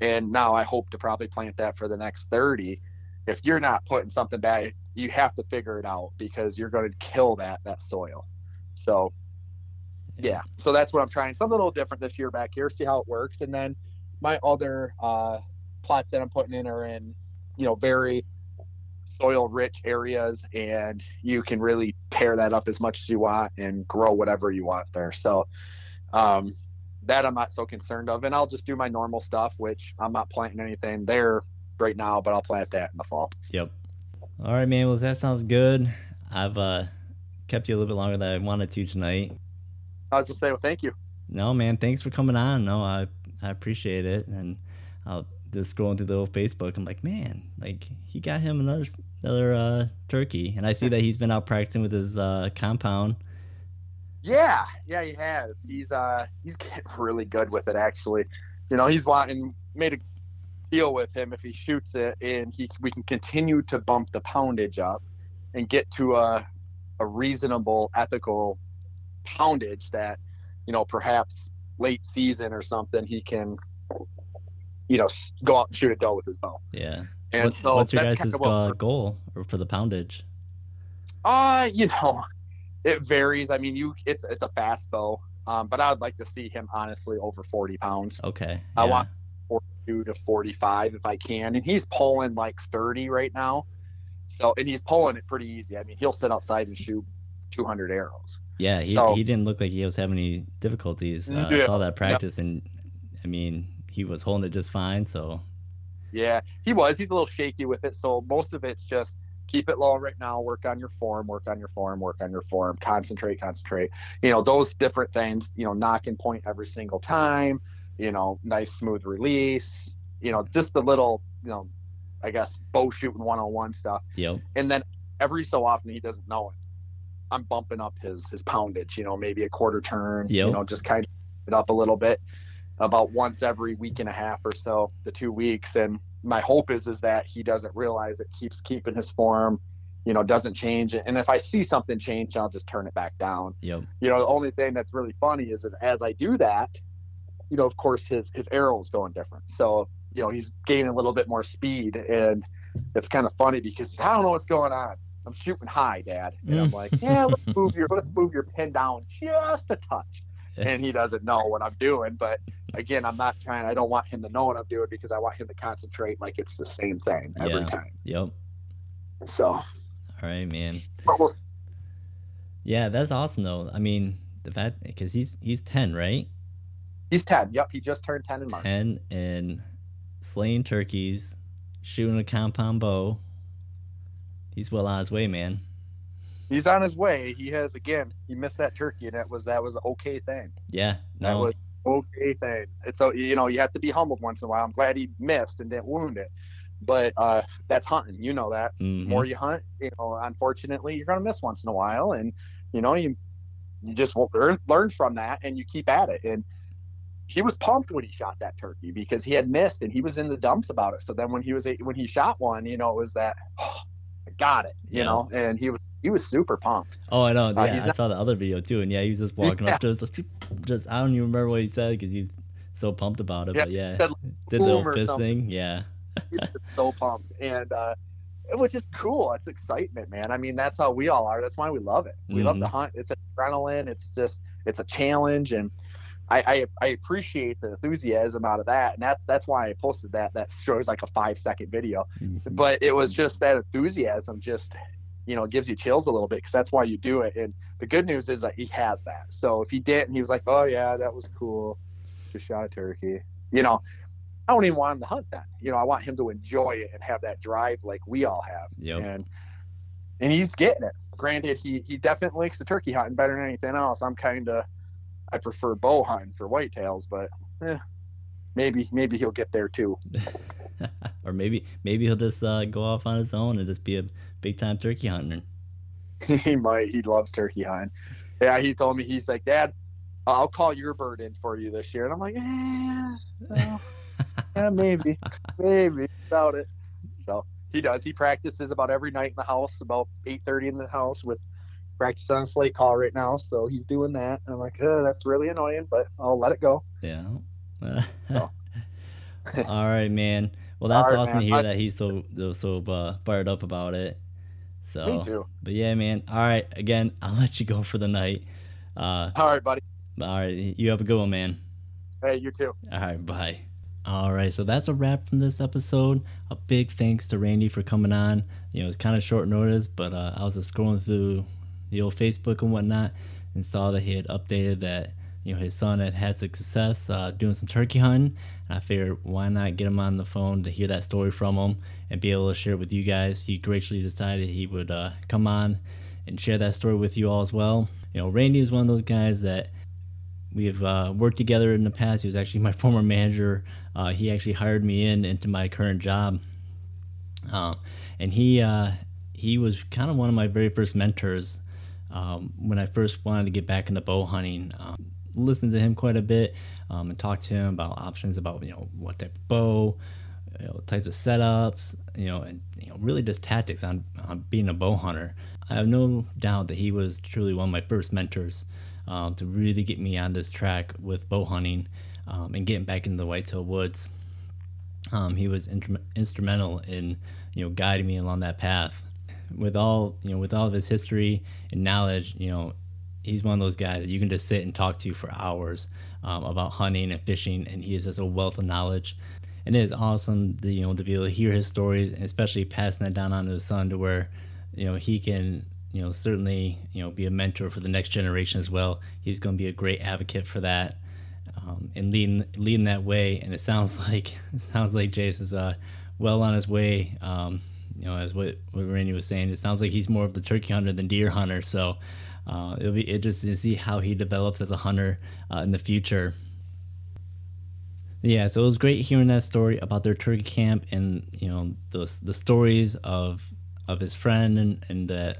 and now I hope to probably plant that for the next thirty. If you're not putting something back, you have to figure it out because you're going to kill that that soil. So, yeah, so that's what I'm trying. Something a little different this year back here. See how it works, and then my other uh, plots that I'm putting in are in you know very soil rich areas and you can really tear that up as much as you want and grow whatever you want there. So um, that I'm not so concerned of. And I'll just do my normal stuff, which I'm not planting anything there right now, but I'll plant that in the fall. Yep. All right, man. Well, that sounds good. I've uh, kept you a little bit longer than I wanted to tonight. I was just say, well, thank you. No, man. Thanks for coming on. No, I I appreciate it, and I'll just scrolling through the old Facebook. I'm like, man, like he got him another another uh, turkey, and I see that he's been out practicing with his uh, compound. Yeah, yeah, he has. He's uh he's getting really good with it actually. You know, he's wanting made a deal with him if he shoots it, and he we can continue to bump the poundage up and get to a a reasonable, ethical poundage that you know perhaps late season or something he can you know go out and shoot a doe with his bow. Yeah. And so what's your guys' kind of uh, goal for the poundage? Uh, you know, it varies. I mean, you it's it's a fast bow, um, but I would like to see him honestly over forty pounds. Okay. I want to forty-five if I can, and he's pulling like thirty right now. So, and he's pulling it pretty easy. I mean, he'll sit outside and shoot two hundred arrows. Yeah, he, so, he didn't look like he was having any difficulties. Uh, yeah, I saw that practice, yeah. and I mean, he was holding it just fine. So, yeah, he was. He's a little shaky with it. So most of it's just keep it low right now. Work on your form. Work on your form. Work on your form. Concentrate. Concentrate. You know those different things. You know, knock and point every single time. You know, nice smooth release. You know, just the little. You know, I guess bow shooting one on one stuff. Yep. And then every so often he doesn't know it I'm bumping up his his poundage, you know, maybe a quarter turn, yep. you know, just kind of it up a little bit about once every week and a half or so, the two weeks. And my hope is is that he doesn't realize it keeps keeping his form, you know, doesn't change. And if I see something change, I'll just turn it back down. Yep. You know, the only thing that's really funny is that as I do that, you know, of course his his arrow is going different. So, you know, he's gaining a little bit more speed and it's kind of funny because I don't know what's going on. I'm shooting high, Dad. And I'm like, yeah, let's move your let's move your pin down just a touch. And he doesn't know what I'm doing. But again, I'm not trying. I don't want him to know what I'm doing because I want him to concentrate like it's the same thing every yeah. time. Yep. So. All right, man. yeah, that's awesome though. I mean, the fact because he's he's ten, right? He's ten. Yep, he just turned ten in March. Ten and slaying turkeys, shooting a compound bow he's well on his way, man. He's on his way. He has again. He missed that turkey, and that was that was an okay thing. Yeah, no. that was okay thing. It's so you know you have to be humbled once in a while. I'm glad he missed and didn't wound it, but uh, that's hunting. You know that. Mm-hmm. more you hunt, you know, unfortunately, you're gonna miss once in a while, and you know you you just will learn learn from that, and you keep at it. And he was pumped when he shot that turkey because he had missed, and he was in the dumps about it. So then when he was when he shot one, you know, it was that. Oh, I got it, you yeah. know, and he was he was super pumped. Oh, I know. Uh, yeah, I not, saw the other video too, and yeah, he was just walking yeah. up to us, just, just I don't even remember what he said because he's so pumped about it. Yeah, but yeah, did the little fist thing. Yeah, so pumped, and uh, which is cool. It's excitement, man. I mean, that's how we all are. That's why we love it. We mm-hmm. love the hunt. It's adrenaline. It's just it's a challenge, and I, I, I appreciate the enthusiasm out of that, and that's that's why I posted that. That shows like a five second video, mm-hmm. but it was just that enthusiasm just you know gives you chills a little bit because that's why you do it. And the good news is that he has that. So if he didn't, he was like, oh yeah, that was cool, just shot a turkey. You know, I don't even want him to hunt that. You know, I want him to enjoy it and have that drive like we all have. Yep. And and he's getting it. Granted, he he definitely likes the turkey hunting better than anything else. I'm kind of I prefer bow hunting for whitetails, but eh, maybe maybe he'll get there too. or maybe maybe he'll just uh, go off on his own and just be a big time turkey hunter. he might. He loves turkey hunting. Yeah, he told me he's like, Dad, I'll call your bird in for you this year, and I'm like, eh, well, yeah, maybe, maybe about it. So he does. He practices about every night in the house, about 8:30 in the house with practice on a slate call right now, so he's doing that. And I'm like, that's really annoying, but I'll let it go. Yeah. so. All right, man. Well, that's right, awesome man. to hear I, that he's so so uh, fired up about it. So, me too. But yeah, man. All right. Again, I'll let you go for the night. Uh, all right, buddy. All right. You have a good one, man. Hey, you too. All right. Bye. All right, so that's a wrap from this episode. A big thanks to Randy for coming on. You know, it's kind of short notice, but uh, I was just scrolling through the old Facebook and whatnot and saw that he had updated that you know his son had had success uh, doing some turkey hunting. And I figured why not get him on the phone to hear that story from him and be able to share it with you guys. He graciously decided he would uh, come on and share that story with you all as well. You know, Randy is one of those guys that we've uh, worked together in the past. He was actually my former manager. Uh, he actually hired me in into my current job, uh, and he uh, he was kind of one of my very first mentors um, when I first wanted to get back into bow hunting. Um, listened to him quite a bit um, and talked to him about options about you know what type of bow, you know, types of setups, you know, and you know really just tactics on, on being a bow hunter. I have no doubt that he was truly one of my first mentors um, to really get me on this track with bow hunting um, and getting back into the whitetail woods. Um, he was instrumental in you know guiding me along that path. With all you know, with all of his history and knowledge, you know, he's one of those guys that you can just sit and talk to for hours um, about hunting and fishing, and he is just a wealth of knowledge. And it is awesome, to, you know, to be able to hear his stories, and especially passing that down on to his son, to where, you know, he can, you know, certainly, you know, be a mentor for the next generation as well. He's going to be a great advocate for that, um, and leading leading that way. And it sounds like it sounds like Jace is uh, well on his way. Um, you know, as what, what Randy was saying, it sounds like he's more of the turkey hunter than deer hunter. So uh, it'll be interesting to see how he develops as a hunter uh, in the future. Yeah, so it was great hearing that story about their turkey camp and you know the the stories of of his friend and and the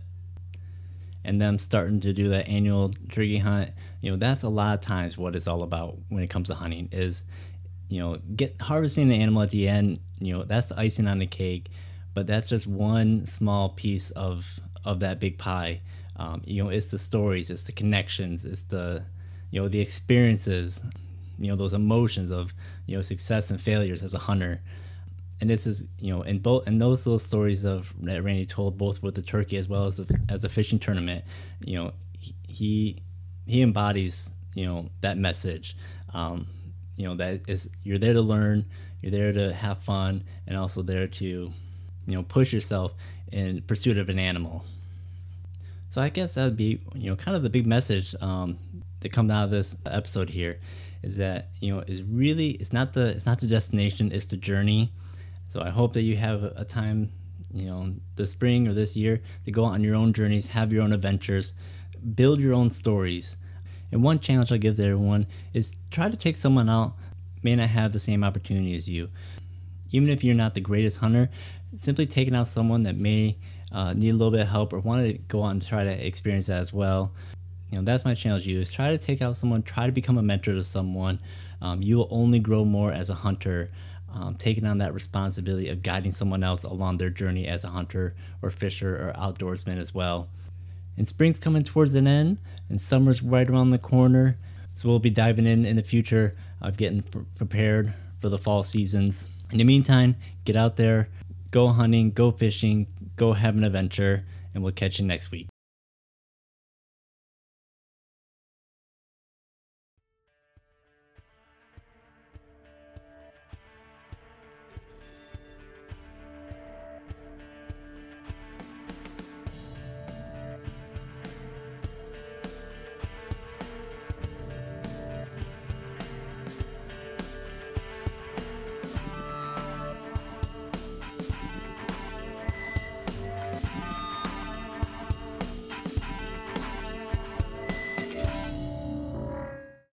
and them starting to do that annual turkey hunt. You know, that's a lot of times what it's all about when it comes to hunting is you know get harvesting the animal at the end. You know, that's the icing on the cake, but that's just one small piece of of that big pie. Um, you know, it's the stories, it's the connections, it's the you know the experiences, you know those emotions of you know success and failures as a hunter. And this is you know in both and those little stories of that Randy told both with the turkey as well as a, as a fishing tournament. You know, he he embodies you know that message. Um, you know that is you're there to learn, you're there to have fun, and also there to you know push yourself in pursuit of an animal. So I guess that would be, you know, kind of the big message um, that comes out of this episode here is that you know is really it's not the it's not the destination, it's the journey. So I hope that you have a time, you know, this spring or this year to go on your own journeys, have your own adventures, build your own stories. And one challenge I'll give to everyone is try to take someone out may not have the same opportunity as you. Even if you're not the greatest hunter, simply taking out someone that may uh, need a little bit of help or want to go on and try to experience that as well, you know, that's my challenge to you is try to take out someone, try to become a mentor to someone. Um, you will only grow more as a hunter, um, taking on that responsibility of guiding someone else along their journey as a hunter or fisher or outdoorsman as well. And spring's coming towards an end, and summer's right around the corner. So we'll be diving in in the future of getting prepared for the fall seasons. In the meantime, get out there, go hunting, go fishing, go have an adventure, and we'll catch you next week.